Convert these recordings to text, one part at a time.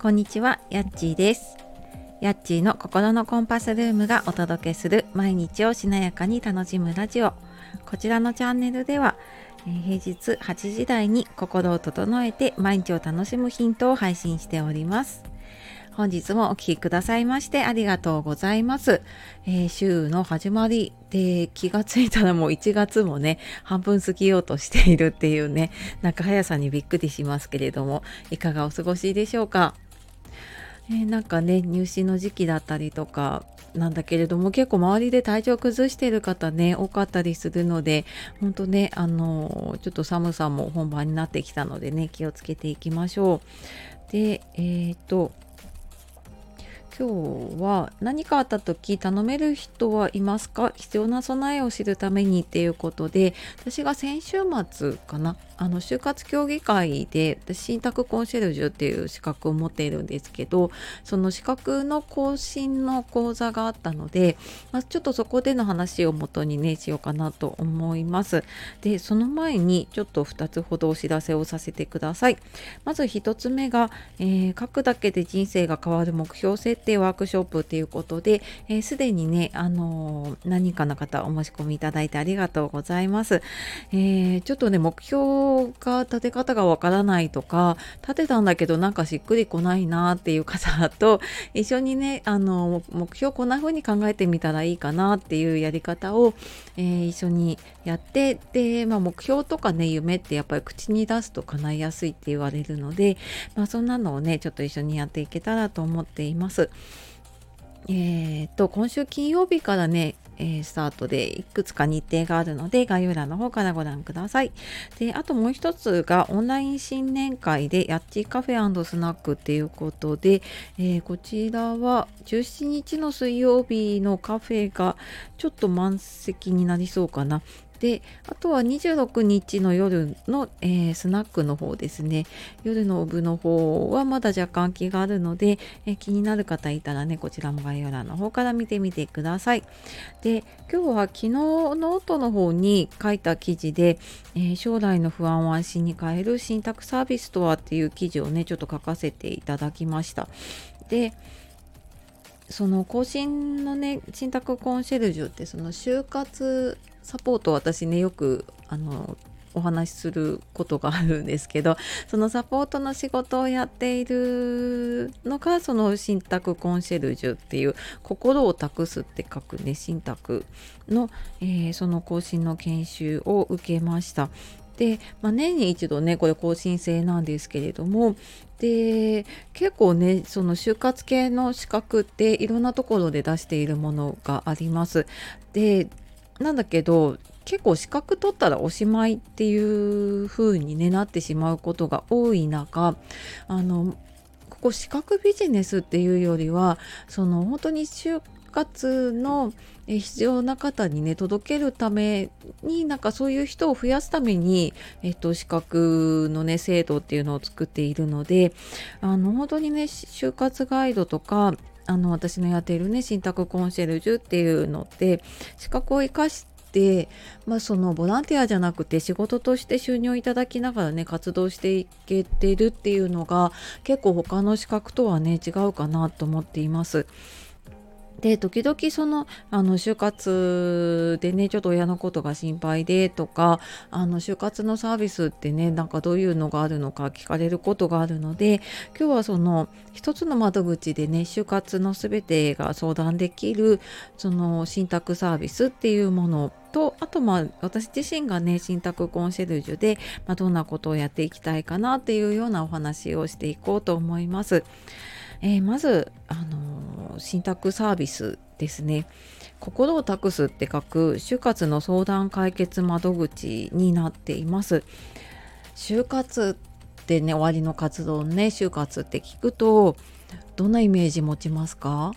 こんにちは、やっちーです。やっちーの心のコンパスルームがお届けする毎日をしなやかに楽しむラジオ。こちらのチャンネルでは、え平日8時台に心を整えて毎日を楽しむヒントを配信しております。本日もお聴きくださいましてありがとうございます。えー週の始まりで気がついたらもう1月もね、半分過ぎようとしているっていうね、なんか速さにびっくりしますけれども、いかがお過ごしでしょうか？えーなんかね入試の時期だったりとかなんだけれども結構周りで体調崩している方ね多かったりするので本当ねあのちょっと寒さも本番になってきたのでね気をつけていきましょう。でえっ、と今日は何かあった時頼める人はいますか？必要な備えを知るためにっていうことで私が先週末かな？あの就活協議会で私信託コンシェルジュっていう資格を持っているんですけどその資格の更新の講座があったので、まあ、ちょっとそこでの話を元にねしようかなと思います。でその前にちょっと2つほどお知らせをさせてください。まず1つ目が、えー書くだけで人生が変わる目標設定ワークショップっていうことで、えでにね、あのー何人かの方お申し込みいただいてありがとうございます。えーちょっとね、目標が立て方がわからないとか、立てたんだけどなんかしっくりこないなっていう方と、一緒にね、あのー目標こんな風に考えてみたらいいかなっていうやり方を、えー一緒にやって、で、まあ、目標とかね、夢ってやっぱり口に出すと叶いやすいって言われるので、まあ、そんなのをねちょっと一緒にやっていけたらと思っています。えー、と今週金曜日からね、えスタートでいくつか日程があるので概要欄の方からご覧ください。であともう一つがオンライン新年会でやっちカフェスナックっていうことで、えーこちらは17日の水曜日のカフェがちょっと満席になりそうかな。であとは26日の夜の、えースナックの方ですね。夜の部の方はまだ若干空きがあるので、えー気になる方いたらねこちらも概要欄の方から見てみてください。で今日は昨日ノートの方に書いた記事で、えー将来の不安を安心に変える信託サービスとはっていう記事をねちょっと書かせていただきました。でその更新のね信託コンシェルジュってその終活サポート私ねよくあのお話しすることがあるんですけどそのサポートの仕事をやっているのがその信託コンシェルジュっていう心を託すって書くね信託の、えーその更新の研修を受けました。で、まあ、年に一度ねこれ更新制なんですけれどもで結構ねその就活系の資格っていろんなところで出しているものがあります。でなんだけど結構資格取ったらおしまいっていう風に、ね、なってしまうことが多い中あのここ資格ビジネスっていうよりはその本当に就活の必要な方にね届けるためになんかそういう人を増やすために、えっと、資格のね制度っていうのを作っているのであの本当にね就活ガイドとかあの私のやっているね信託コンシェルジュっていうのって資格を生かして、まあ、そのボランティアじゃなくて仕事として収入をいただきながらね活動していけてるっていうのが結構他の資格とはね違うかなと思っています。で時々そのあの就活でねちょっと親のことが心配でとかあの就活のサービスってねなんかどういうのがあるのか聞かれることがあるので今日はその一つの窓口でね就活の全てが相談できるその信託サービスっていうものとあとまあ私自身がね信託コンシェルジュで、まあ、どんなことをやっていきたいかなっていうようなお話をしていこうと思います。えーまず、あの信託サービスですね。心を託すって書く就活の相談解決窓口になっています。就活ってね終わりの活動ね就活って聞くとどんなイメージ持ちますか？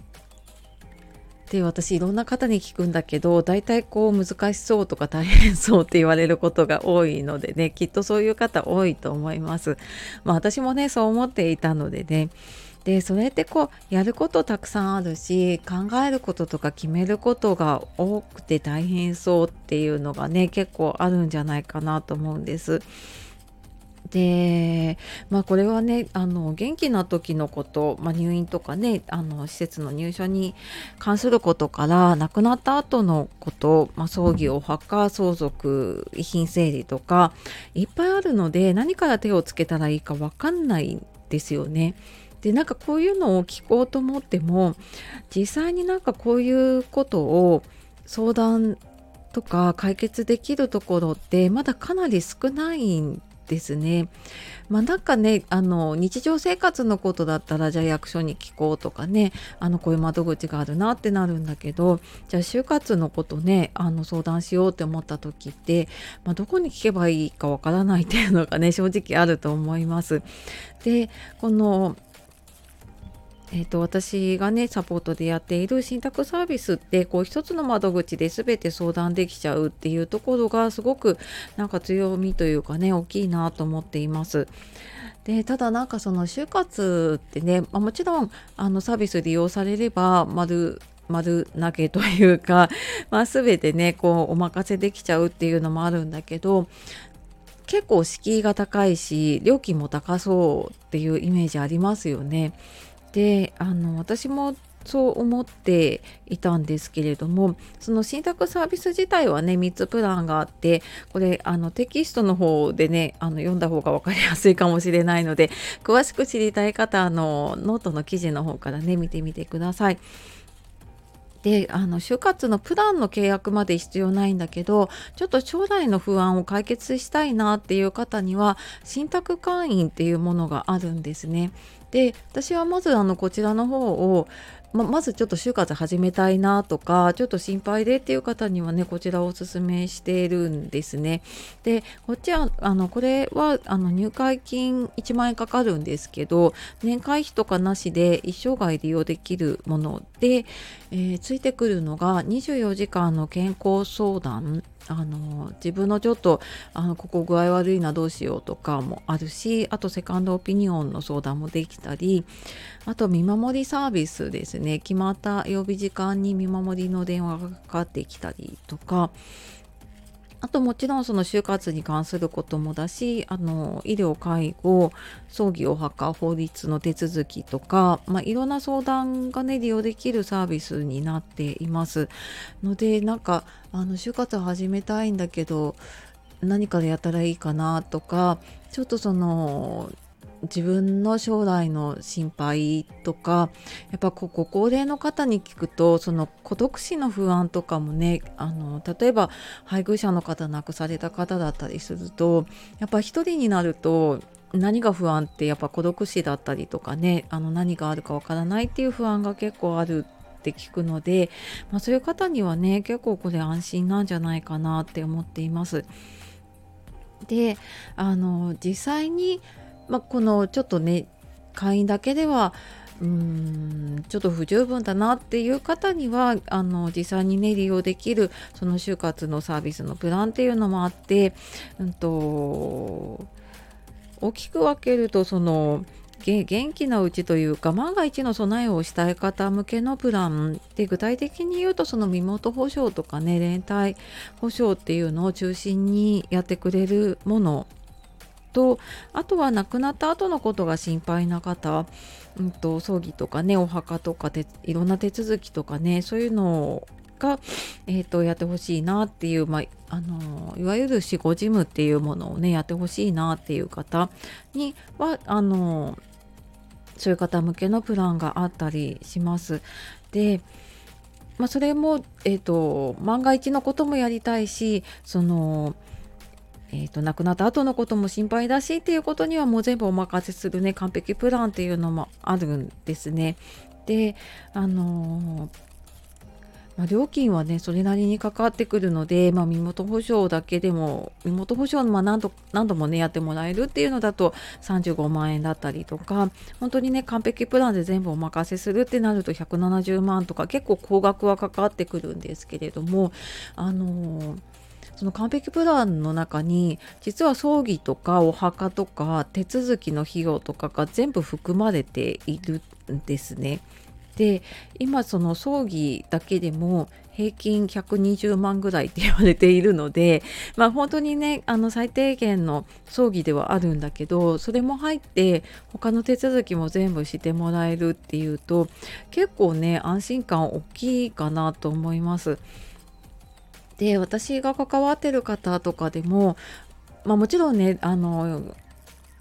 で私いろんな方に聞くんだけど大体こう難しそうとか大変そうって言われることが多いのでねきっとそういう方多いと思います。まあ私もねそう思っていたのでねでそれってこうやることたくさんあるし考えることとか決めることが多くて大変そうっていうのがね結構あるんじゃないかなと思うんです。で、まあ、これはねあの元気な時のこと、まあ、入院とかねあの施設の入所に関することから亡くなった後のこと、まあ、葬儀お墓相続遺品整理とかいっぱいあるので何から手をつけたらいいか分かんないですよね。でなんかこういうのを聞こうと思っても実際になんかこういうことを相談とか解決できるところってまだかなり少ないんですね。まあ、なんかねあの日常生活のことだったらじゃあ役所に聞こうとかねあのこういう窓口があるなってなるんだけどじゃあ就活のことねあの相談しようって思った時って、まあ、どこに聞けばいいかわからないっていうのがね正直あると思います。でこのえーと、私がねサポートでやっている信託サービスってこう一つの窓口で全て相談できちゃうっていうところがすごくなんか強みというかね大きいなと思っています。でただなんかその就活ってね、まあ、もちろんあのサービス利用されれば丸丸投げというか、まあ、全てねこうお任せできちゃうっていうのもあるんだけど結構敷居が高いし料金も高そうっていうイメージありますよね。であの私もそう思っていたんですけれどもその信託サービス自体はね3つプランがあってこれあのテキストの方でねあの読んだ方が分かりやすいかもしれないので詳しく知りたい方のノートの記事の方からね見てみてください。であの終活のプランの契約まで必要ないんだけどちょっと将来の不安を解決したいなっていう方には信託会員っていうものがあるんですね。で私はまずあのこちらの方をままずちょっと就活始めたいなとかちょっと心配でっていう方にはねこちらをおすすめしているんですね。でこっちはあのこれはあの入会金1万円かかるんですけど年会費とかなしで一生涯利用できるもので、えー、ついてくるのが24時間の健康相談あの自分のちょっとあのここ具合悪いなどうしようとかもあるしあとセカンドオピニオンの相談もできたりあと見守りサービスですね。決まった曜日時間に見守りの電話がかかってきたりとかあともちろんその就活に関することもだしあの医療介護葬儀お墓法律の手続きとか、まあ、いろんな相談がね利用できるサービスになっています。のでなんかあの就活始めたいんだけど何からやったらいいかなとかちょっとその自分の将来の心配とかやっぱここ高齢の方に聞くとその孤独死の不安とかもねあの例えば配偶者の方亡くされた方だったりするとやっぱ一人になると何が不安ってやっぱ孤独死だったりとかねあの何があるかわからないっていう不安が結構あるって聞くので、まあ、そういう方にはね結構これ安心なんじゃないかなって思っています。であの実際にまあ、このちょっとね会員だけではうーんちょっと不十分だなっていう方にはあの実際にね利用できるその就活のサービスのプランっていうのもあって、うんと、大きく分けるとその元気なうちというか万が一の備えをしたい方向けのプランで具体的に言うとその身元保証とかね連帯保証っていうのを中心にやってくれるものとあとは亡くなった後のことが心配な方、うんと、葬儀とかねお墓とかでいろんな手続きとかねそういうのが、えーと、やってほしいなっていう、まあ、あのいわゆる死後事務っていうものをねやってほしいなっていう方にはあのそういう方向けのプランがあったりします。でまあ、それも、えーと万が一のこともやりたいしそのえーと、亡くなった後のことも心配だしっていうことにはもう全部お任せするね完璧プランっていうのもあるんですね。であのーまあ、料金はねそれなりにかかってくるので、まあ、身元保証だけでも身元保証ま何度何度もねやってもらえるっていうのだと35万円だったりとか本当にね完璧プランで全部お任せするってなると170万とか結構高額はかかってくるんですけれどもあのーその完璧プランの中に実は葬儀とかお墓とか手続きの費用とかが全部含まれているんですね。で今その葬儀だけでも平均120万ぐらいって言われているので、まあ、本当にねあの最低限の葬儀ではあるんだけどそれも入って他の手続きも全部してもらえるっていうと結構ね安心感大きいかなと思います。で私が関わってる方とかでも、まあ、もちろんねあの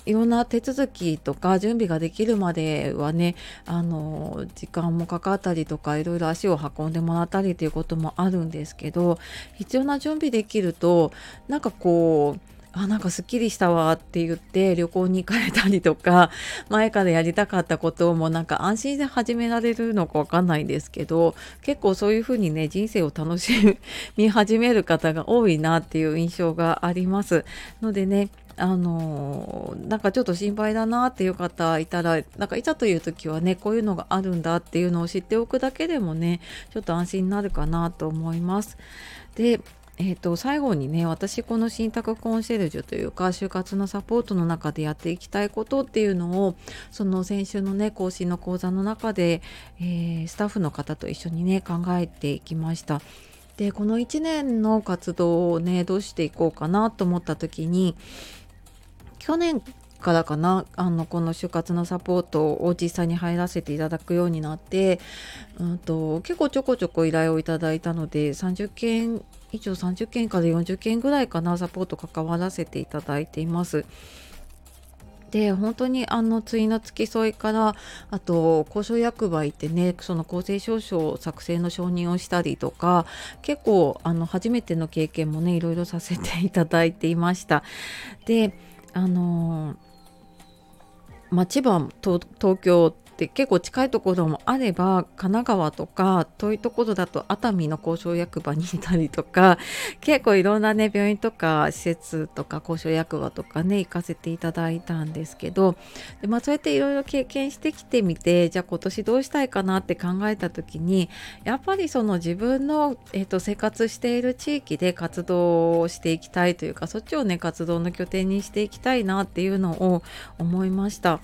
いろんな手続きとか準備ができるまではねあの時間もかかったりとかいろいろ足を運んでもらったりということもあるんですけど必要な準備できるとなんかこうあなんかすっきりしたわって言って旅行に行かれたりとか 前からやりたかったこともなんか安心で始められるのかわかんないですけど結構そういうふうにね人生を楽しみ始める方が多いなっていう印象がありますのでねあのなんかちょっと心配だなっていう方いたらなんかいざという時はねこういうのがあるんだっていうのを知っておくだけでもねちょっと安心になるかなと思います。でえーと、最後にね私この信託コンシェルジュというか就活のサポートの中でやっていきたいことっていうのをその先週のね更新の講座の中で、えー、スタッフの方と一緒にね考えていきました。でこの1年の活動をねどうしていこうかなと思った時に去年からかなあのこの就活のサポートを実際に入らせていただくようになって、うんと、結構ちょこちょこ依頼をいただいたので30件以上30件から40件ぐらいかなサポート関わらせていただいています。で本当にあの対の付き添いからあと交渉役場行ってねその公正証書作成の承認をしたりとか結構あの初めての経験もねいろいろさせていただいていました。であのまあ、千葉東京って結構近いところもあれば神奈川とか遠いところだと熱海の交渉役場にいたりとか 結構いろんなね病院とか施設とか交渉役場とかね行かせていただいたんですけどで、まあ、そうやっていろいろ経験してきてみてじゃあ今年どうしたいかなって考えた時にやっぱりその自分の、えーと、生活している地域で活動をしていきたいというかそっちをね活動の拠点にしていきたいなっていうのを思いました。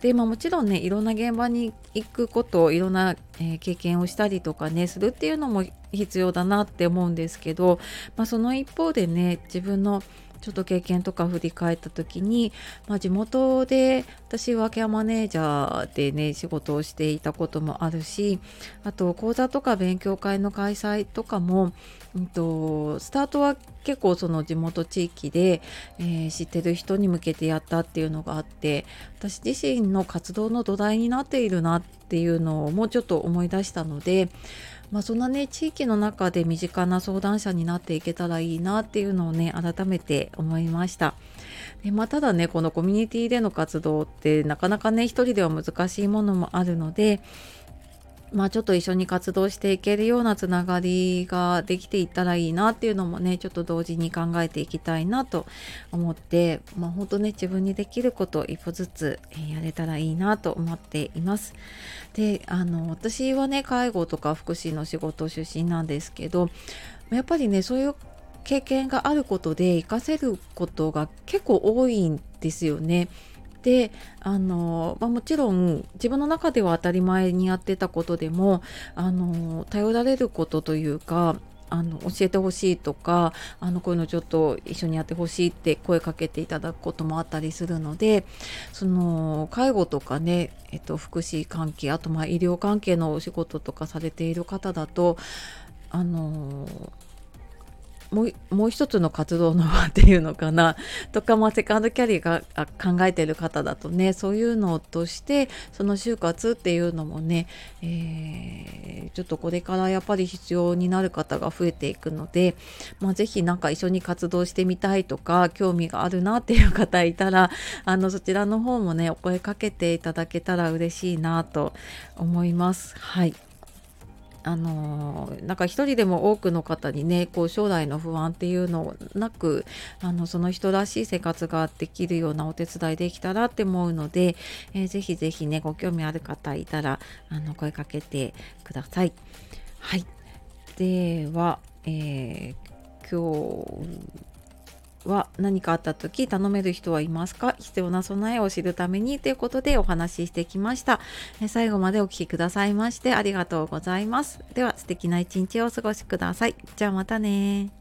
で、まあ、もちろんねいろんな現場に行くこといろんな、えー、経験をしたりとかねするっていうのも必要だなって思うんですけど、まあ、その一方でね自分のちょっと経験とか振り返った時に、まあ、地元で私はケアマネージャーでね仕事をしていたこともあるしあと講座とか勉強会の開催とかも、うんと、スタートは結構その地元地域で、えー、知ってる人に向けてやったっていうのがあって私自身の活動の土台になっているなっていうのをもうちょっと思い出したのでまあ、そんなね地域の中で身近な相談者になっていけたらいいなっていうのをね改めて思いました。でまあ、ただねこのコミュニティでの活動ってなかなかね一人では難しいものもあるのでまあちょっと一緒に活動していけるようなつながりができていったらいいなっていうのもねちょっと同時に考えていきたいなと思ってまあ本当ね自分にできることを一歩ずつやれたらいいなと思っています。であの私はね介護とか福祉の仕事出身なんですけどやっぱりねそういう経験があることで活かせることが結構多いんですよね。であの、まあ、もちろん自分の中では当たり前にやってたことでもあの頼られることというかあの教えてほしいとかあのこういうのちょっと一緒にやってほしいって声かけていただくこともあったりするのでその介護とかね、えっと、福祉関係あとまあ医療関係のお仕事とかされている方だとあのもうもう一つの活動の場っていうのかな とか、まあ、セカンドキャリアが考えてる方だとねそういうのとしてその就活っていうのもね、えー、ちょっとこれからやっぱり必要になる方が増えていくので、まあ、是非何か一緒に活動してみたいとか興味があるなっていう方いたらあのそちらの方もねお声かけていただけたら嬉しいなと思います。はいあのなんか一人でも多くの方にねこう将来の不安っていうのなくあのその人らしい生活ができるようなお手伝いできたらって思うので、えー、ぜひぜひねご興味ある方いたらあの声かけてください。はいでは、えー、今日は何かあった時頼める人はいますか？必要な備えを知るためにということでお話ししてきました。え最後までお聴きくださいましてありがとうございます。では素敵な一日をお過ごしください。じゃあまたね